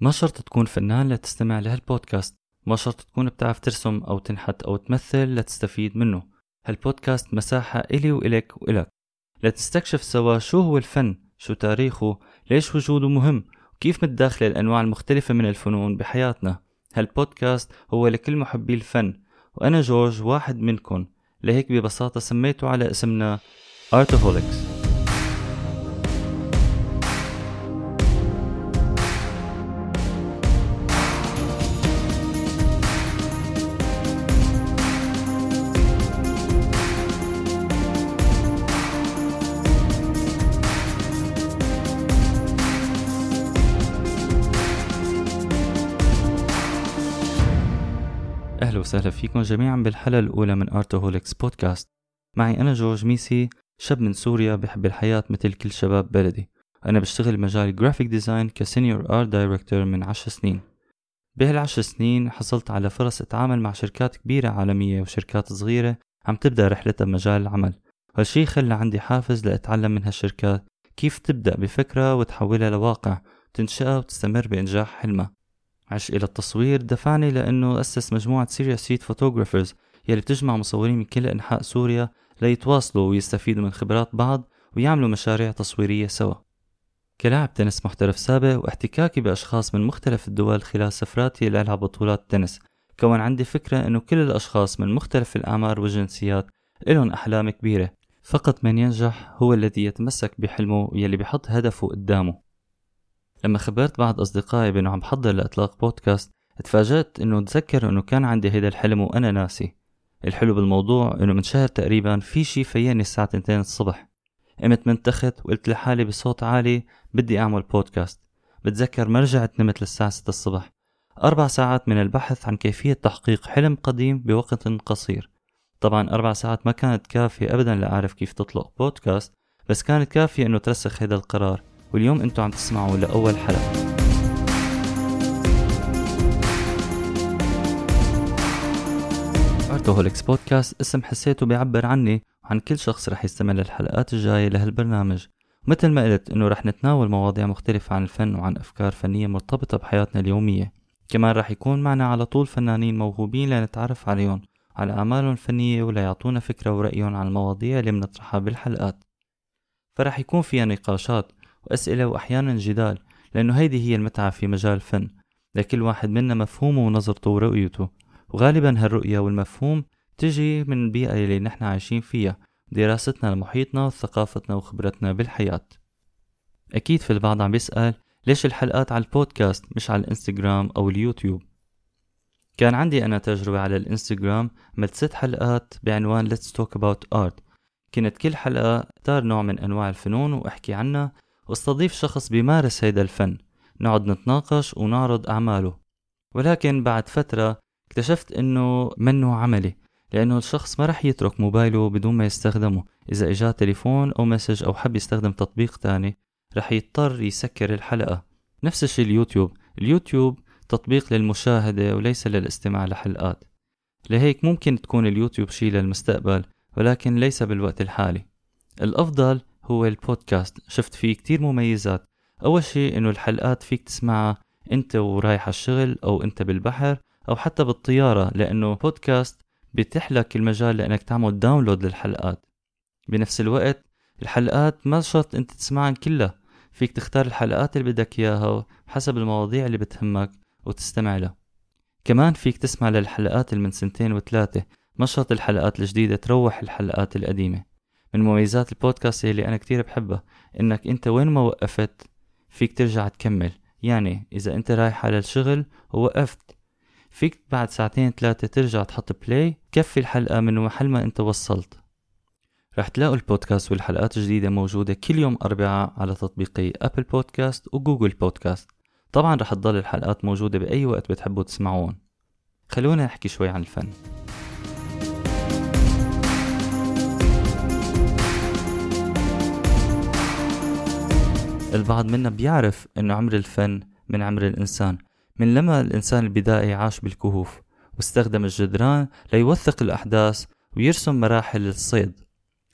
ما شرط تكون فنان لتستمع لهالبودكاست. ما شرط تكون بتعرف ترسم أو تنحت أو تمثل لتستفيد منه. هالبودكاست مساحة إلي وإلك وإلك. لتستكشف سوا شو هو الفن شو تاريخه ليش وجوده مهم وكيف متداخلة الأنواع المختلفة من الفنون بحياتنا. هالبودكاست هو لكل محبي الفن وأنا جورج واحد منكم لهيك ببساطة سميته على اسمنا Artaholics وسهلا فيكم جميعا بالحلقة الأولى من Artoholics Podcast معي أنا جورج ميسي شاب من سوريا بحب الحياة مثل كل شباب بلدي. أنا بشتغل مجال graphic design ك senior art director من عشر سنين. بهالعشر سنين حصلت على فرص أتعامل مع شركات كبيرة عالمية وشركات صغيرة عم تبدأ رحلتها بمجال العمل. هالشي خلى عندي حافز لأتعلم من هالشركات كيف تبدأ بفكرة وتحولها لواقع تنشأها وتستمر بإنجاح حلمها. عشقي للتصوير دفعني لأنه أسس مجموعة Syria Street Photographers يلي بتجمع مصورين من كل أنحاء سوريا ليتواصلوا ويستفيدوا من خبرات بعض ويعملوا مشاريع تصويرية سوا. كلاعب تنس محترف سابق واحتكاكي بأشخاص من مختلف الدول خلال سفراتي لألعب بطولات تنس. كون عندي فكرة أنه كل الأشخاص من مختلف الأعمار والجنسيات إلهم أحلام كبيرة. فقط من ينجح هو الذي يتمسك بحلمه يلي بحط هدفه قدامه. لما خبرت بعض أصدقائي بأنه عم بحضر لإطلاق بودكاست اتفاجأت إنه تذكر إنه كان عندي هيدا الحلم وأنا ناسي. الحلو بالموضوع إنه من شهر تقريبا في شي فياني الساعة 2 الصبح. قمت من تخت وقلت لحالي بصوت عالي بدي أعمل بودكاست. بتذكر ما رجعت نمت للساعة 6 الصبح. أربع ساعات من البحث عن كيفية تحقيق حلم قديم بوقت قصير. طبعا أربع ساعات ما كانت كافية أبدا لأعرف كيف تطلق بودكاست بس كانت كافية إنه ترسخ هذا القرار. واليوم أنتم عم تسمعوا لأول حلقة. ارتوهوليكس بودكاست اسم حسيته بيعبر عني وعن كل شخص رح يستمع للحلقات الجاية لهالبرنامج. مثل ما قلت إنه رح نتناول مواضيع مختلفة عن الفن وعن أفكار فنية مرتبطة بحياتنا اليومية. كمان رح يكون معنا على طول فنانين موهوبين لنتعرف عليهم على أعمالهم الفنية وليعطونا فكرة ورأيهم عن المواضيع اللي بنطرحها بالحلقات. فرح يكون فيها نقاشات وأسئلة وأحيانا جدال لأنه هيدي هي المتعة في مجال الفن لكل واحد منا مفهومه ونظرته ورؤيته. وغالبا هالرؤية والمفهوم تجي من البيئة اللي نحن عايشين فيها دراستنا لمحيطنا وثقافتنا وخبرتنا بالحياة. أكيد في البعض عم بيسأل ليش الحلقات على البودكاست مش على الإنستغرام أو اليوتيوب؟ كان عندي أنا تجربة على الإنستغرام عملت ست حلقات بعنوان Let's Talk About Art. كنت كل حلقة اختار نوع من أنواع الفنون وأحكي عنها واستضيف شخص بيمارس هيدا الفن. نقعد نتناقش ونعرض أعماله. ولكن بعد فترة اكتشفت إنه منه عملي لأنه الشخص ما رح يترك موبايله بدون ما يستخدمه. إذا اجاه تليفون أو مسج أو حب يستخدم تطبيق تاني رح يضطر يسكر الحلقة. نفس الشيء اليوتيوب. اليوتيوب تطبيق للمشاهدة وليس للاستماع لحلقات. لهيك ممكن تكون اليوتيوب شيء للمستقبل ولكن ليس بالوقت الحالي. الأفضل هو البودكاست. شفت فيه كتير مميزات. أول شيء إنه الحلقات فيك تسمعها أنت ورايح الشغل أو أنت بالبحر أو حتى بالطيارة لأنه بودكاست بيتيح لك المجال لأنك تعمل download للحلقات. بنفس الوقت الحلقات ما شرط أنت تسمعها كلها. فيك تختار الحلقات اللي بدك إياها حسب المواضيع اللي بتهمك وتستمع لها. كمان فيك تسمع للحلقات اللي من سنتين وثلاثة. ما شرط الحلقات الجديدة تروح الحلقات القديمة. من مميزات البودكاست اللي أنا كتير بحبها إنك أنت وين ما وقفت فيك ترجع تكمل. يعني إذا أنت رايح على الشغل ووقفت فيك بعد ساعتين ثلاثة ترجع تحط بلاي كفي الحلقة من محل ما أنت وصلت. رح تلاقوا البودكاست والحلقات الجديدة موجودة كل يوم أربعاء على تطبيقي أبل بودكاست وجوجل بودكاست طبعا رح تضل الحلقات موجودة بأي وقت بتحبوا تسمعون. خلونا نحكي شوي عن الفن. البعض منا بيعرف إنه عمر الفن من عمر الإنسان من لما الإنسان البدائي عاش بالكهوف واستخدم الجدران ليوثق الأحداث ويرسم مراحل الصيد.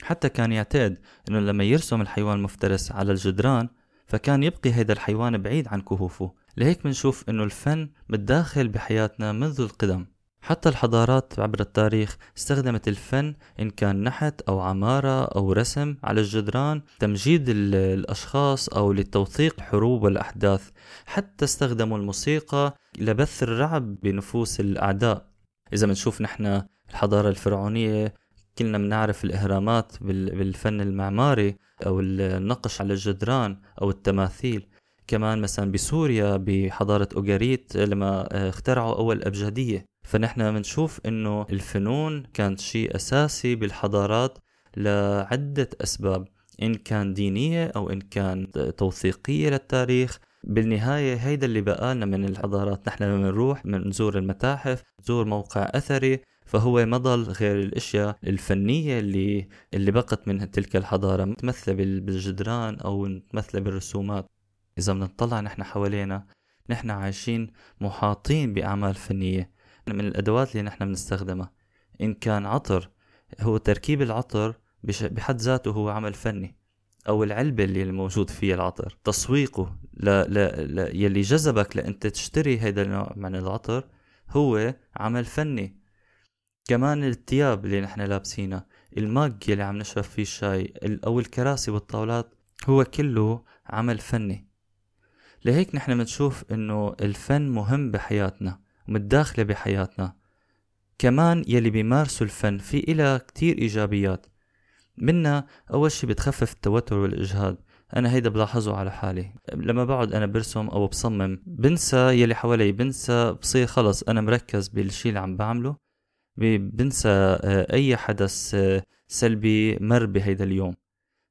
حتى كان يعتقد إنه لما يرسم الحيوان المفترس على الجدران فكان يبقي هذا الحيوان بعيد عن كهوفه. لهيك منشوف إنه الفن متداخل بحياتنا منذ القدم. حتى الحضارات عبر التاريخ استخدمت الفن إن كان نحت أو عمارة أو رسم على الجدران تمجيد الأشخاص أو لتوثيق حروب والأحداث. حتى استخدموا الموسيقى لبث الرعب بنفوس الأعداء. إذا بنشوف نحن الحضارة الفرعونية كلنا بنعرف الإهرامات بالفن المعماري أو النقش على الجدران أو التماثيل. كمان مثلا بسوريا بحضارة أوغاريت لما اخترعوا أول أبجدية. فنحن بنشوف إنه الفنون كانت شيء أساسي بالحضارات لعدة أسباب إن كان دينية أو إن كان توثيقية للتاريخ. بالنهاية هيدا اللي بقالنا من الحضارات. نحن لما نروح نزور المتاحف نزور موقع أثري فهو ما ضل غير الأشياء الفنية اللي اللي بقت من تلك الحضارة. متمثله بالجدران أو متمثله بالرسومات. إذا بنطلع نحن حوالينا نحن عايشين محاطين بأعمال فنية. من الأدوات اللي نحن بنستخدمها. إن كان عطر هو تركيب العطر بحد ذاته هو عمل فني أو العلبة اللي موجود فيها العطر. تسويقه ل... ل... ل... يلي جذبك لأنت تشتري هذا النوع من العطر هو عمل فني. كمان الثياب اللي نحن لابسينها الماج يلي عم نشرب فيه الشاي أو الكراسي والطاولات هو كله عمل فني. لهيك نحن بنشوف إنه الفن مهم بحياتنا. ومتداخلة بحياتنا. كمان يلي بيمارسوا الفن في إلها كتير إيجابيات. منا أول شي بتخفف التوتر والإجهاد. أنا هيدا بلاحظه على حالي. لما بقعد أنا برسم أو بصمم بنسى يلي حوالي بنسى بصير خلص أنا مركز بالشي اللي عم بعمله. بنسى آه، أي حدث آه، سلبي مر بهيدا اليوم.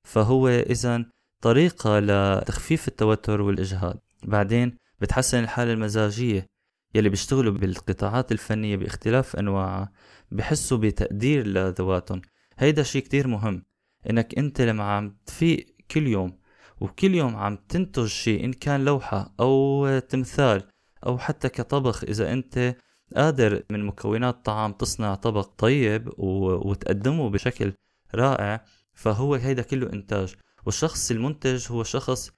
فهو إذا طريقة لتخفيف التوتر والإجهاد. بعدين بتحسن الحالة المزاجية. يلي بيشتغلوا بالقطاعات الفنية باختلاف أنواعها بحسوا بتقدير لذواتهم. هيدا شي كتير مهم إنك أنت لما عم تفيق كل يوم وكل يوم عم تنتج شي إن كان لوحة أو تمثال أو حتى كطبخ إذا أنت قادر من مكونات طعام تصنع طبق طيب وتقدمه بشكل رائع فهو هيدا كله إنتاج. والشخص المنتج هو شخص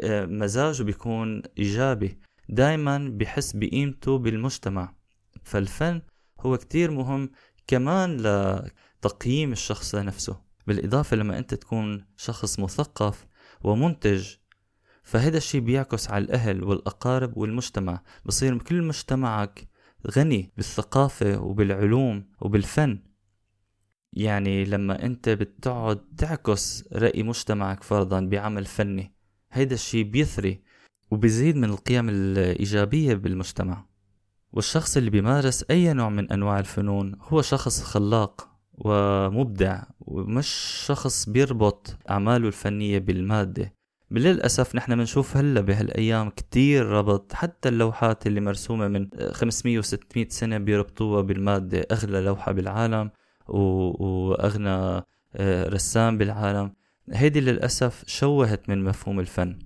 آه، مزاجه بيكون إيجابي. دايما بحس بقيمته بالمجتمع. فالفن هو كتير مهم كمان لتقييم الشخص لنفسه بالإضافة لما أنت تكون شخص مثقف ومنتج فهذا الشيء بيعكس على الأهل والأقارب والمجتمع. بصير كل مجتمعك غني بالثقافة وبالعلوم وبالفن. يعني لما أنت بتقعد تعكس رأي مجتمعك فرضا بعمل فني هيدا الشيء بيثري وبيزيد من القيم الإيجابية بالمجتمع. والشخص اللي بيمارس أي نوع من أنواع الفنون هو شخص خلاق ومبدع ومش شخص بيربط أعماله الفنية بالمادة. للأسف نحن بنشوف هلأ بهالأيام كتير ربط حتى اللوحات اللي مرسومة من 500 و 600 سنة بيربطوها بالمادة. أغلى لوحة بالعالم وأغنى آه، رسام بالعالم. هيدي للأسف شوهت من مفهوم الفن.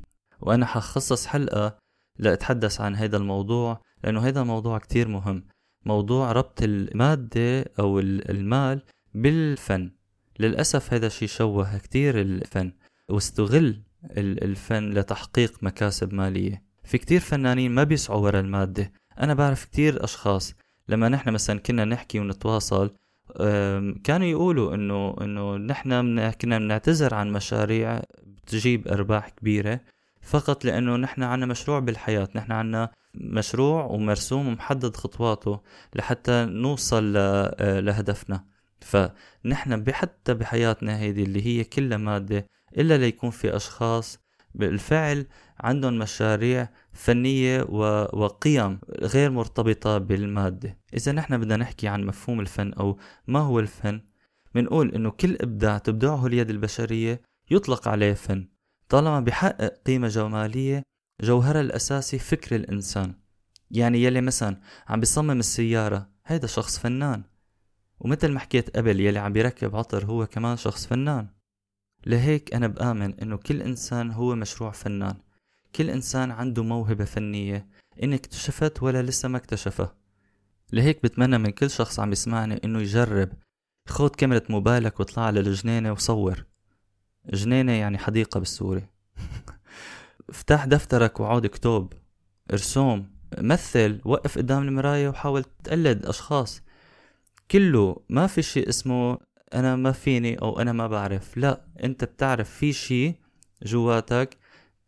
وأنا حخصص حلقة لأتحدث عن هذا الموضوع لأنه هذا الموضوع كتير مهم. موضوع ربط المادة أو المال بالفن. للأسف هذا الشيء شوه كتير الفن واستغل الفن لتحقيق مكاسب مالية. في كتير فنانين ما بيسعوا ورا المادة. أنا بعرف كتير أشخاص. لما نحن مثلا كنا نحكي ونتواصل كانوا يقولوا انه إنه نحن كنا بنعتذر عن مشاريع بتجيب أرباح كبيرة. فقط لأنه نحن عنا مشروع بالحياة نحن عنا مشروع ومرسوم ومحدد خطواته لحتى نوصل آه، لهدفنا. فنحن حتى بحياتنا هيدي اللي هي كلها مادة إلا ليكون في أشخاص بالفعل عندهم مشاريع فنية وقيم غير مرتبطة بالمادة. إذا نحن بدنا نحكي عن مفهوم الفن أو ما هو الفن بنقول إنه كل إبداع تبدعه اليد البشرية يطلق عليه فن. طالما بحقق قيمة جمالية جوهرها الأساسي فكر الإنسان. يعني يلي مثلا عم بيصمم السيارة هيدا شخص فنان. ومثل ما حكيت قبل يلي عم بيركب عطر هو كمان شخص فنان. لهيك أنا بآمن إنه كل إنسان هو مشروع فنان. كل إنسان عنده موهبة فنية إن اكتشفت ولا لسه ما اكتشفها. لهيك بتمنى من كل شخص عم يسمعني إنه يجرب خود كاميرا موبايلك واطلع على الجنينة وصور. جنينة يعني حديقة بالسوري. افتح دفترك وعود اكتب. رسوم مثل. وقف قدام المراية وحاول تقلد أشخاص. كله ما في شيء اسمه أنا ما فيني أو أنا ما بعرف. لا أنت بتعرف في شيء جواتك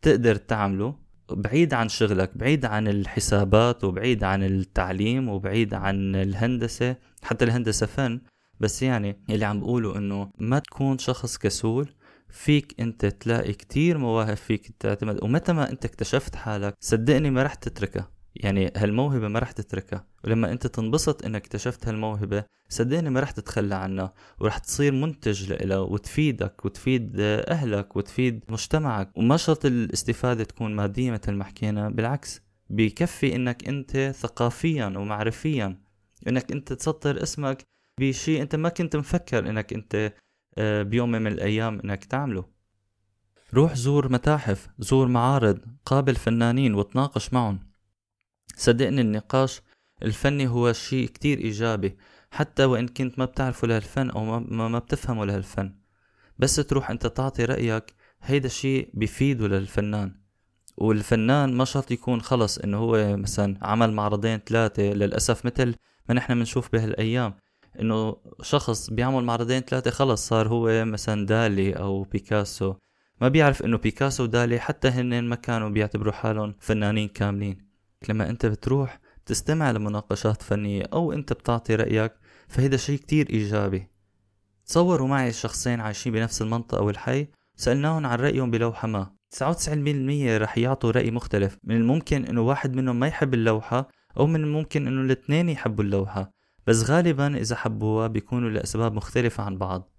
تقدر تعمله. بعيد عن شغلك بعيد عن الحسابات وبعيد عن التعليم وبعيد عن الهندسة. حتى الهندسة فن. بس يعني اللي عم بقوله إنه ما تكون شخص كسول. فيك انت تلاقي كتير مواهب فيك تعتمد. ومتى ما انت اكتشفت حالك صدقني ما رح تتركها. يعني هالموهبة ما رح تتركها. ولما انت تنبسط انك اكتشفت هالموهبة صدقني ما رح تتخلى عنها. ورح تصير منتج لها وتفيدك وتفيد أهلك وتفيد مجتمعك. وما شرط الاستفادة تكون مادية مثل ما حكينا بالعكس. بكفي إنك انت ثقافيا ومعرفيا. إنك انت تسطر اسمك بشيء انت ما كنت مفكر إنك انت بيوم من الأيام إنك تعمله. روح زور متاحف زور معارض قابل فنانين وتناقش معهم. صدقني النقاش الفني هو شيء كتير إيجابي حتى وإن كنت ما بتعرفه لهالفن أو ما, ما بتفهمه لهالفن. بس تروح أنت تعطي رأيك هيدا الشيء بيفيده للفنان. والفنان ما شرط يكون خلص إنه هو مثلا عمل معرضين ثلاثة للأسف مثل ما نحن بنشوف بهالأيام. إنه شخص بيعمل معرضين ثلاثة خلص صار هو مثلا دالي أو بيكاسو. ما بيعرف إنه بيكاسو ودالي حتى هن ما كانوا بيعتبروا حالهم فنانين كاملين. لما أنت بتروح تستمع لمناقشات فنية أو أنت بتعطي رأيك فهيدا شيء كتير إيجابي. تصوروا معي شخصين عايشين بنفس المنطقة والحي سألناهم عن رأيهم بلوحة ما. 99% رح يعطوا رأي مختلف. من الممكن إنه واحد منهم ما يحب اللوحة أو من الممكن إنه الاثنين يحبوا اللوحة. بس غالبا إذا حبوها بيكونوا لأسباب مختلفة عن بعض.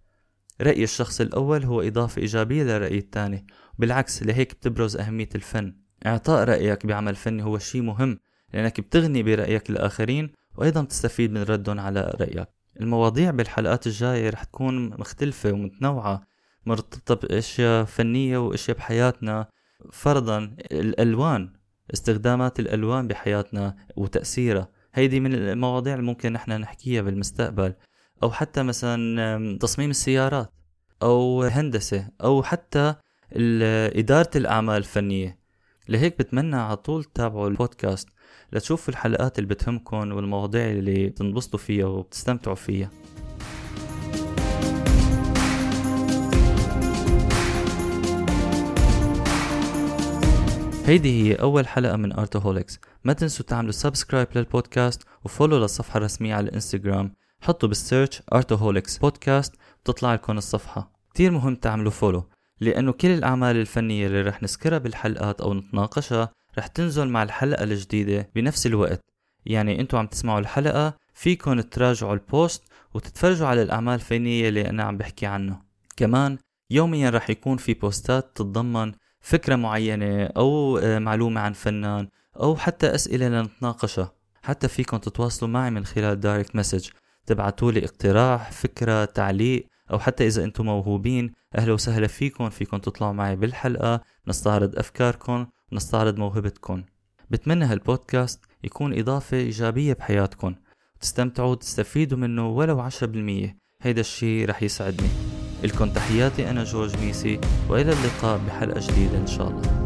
رأي الشخص الأول هو إضافة إيجابية للرأي الثاني بالعكس لهيك بتبرز أهمية الفن. إعطاء رأيك بعمل فني هو شيء مهم لأنك بتغني برأيك الآخرين وأيضا تستفيد من ردهم على رأيك. المواضيع بالحلقات الجاية رح تكون مختلفة ومتنوعة مرتبطة بأشياء فنية وأشياء بحياتنا. فرضا الألوان استخدامات الألوان بحياتنا وتأثيرها. هيدي من المواضيع اللي ممكن نحن نحكيها بالمستقبل أو حتى مثلا تصميم السيارات أو هندسة أو حتى إدارة الأعمال الفنية. لهيك بتمنى على طول تتابعوا البودكاست لتشوفوا الحلقات اللي بتهمكم والمواضيع اللي بتنبسطوا فيها وبتستمتعوا فيها. هيدي هي أول حلقة من Artoholics ما تنسوا تعملوا subscribe للبودكاست و follow للصفحة الرسمية على الانستغرام حطوا بال search Artoholics Podcast بتطلع لكم الصفحة. كتير مهم تعملوا follow لأنه كل الأعمال الفنية اللي رح نذكرها بالحلقات أو نتناقشها رح تنزل مع الحلقة الجديدة بنفس الوقت. يعني أنتوا عم تسمعوا الحلقة فيكن تراجعوا ال post وتتفرجوا على الأعمال الفنية اللي أنا عم بحكي عنه كمان يوميا رح يكون في بوستات تتضمن فكرة معينة أو آه، معلومة عن فنان أو حتى أسئلة لنتناقشها. حتى فيكم تتواصلوا معي من خلال direct message تبعتوا لي اقتراح فكرة تعليق أو حتى إذا أنتم موهوبين. أهلا وسهلا فيكم فيكم تطلعوا معي بالحلقة. نستعرض أفكاركم ونستعرض موهبتكم بتمنى هالبودكاست يكون إضافة إيجابية بحياتكم وتستمتعوا وتستفيدوا منه ولو عشرة بالمية. هيدا الشي رح يسعدني. لكم تحياتي أنا جورج ميسي وإلى اللقاء بحلقة جديدة إن شاء الله.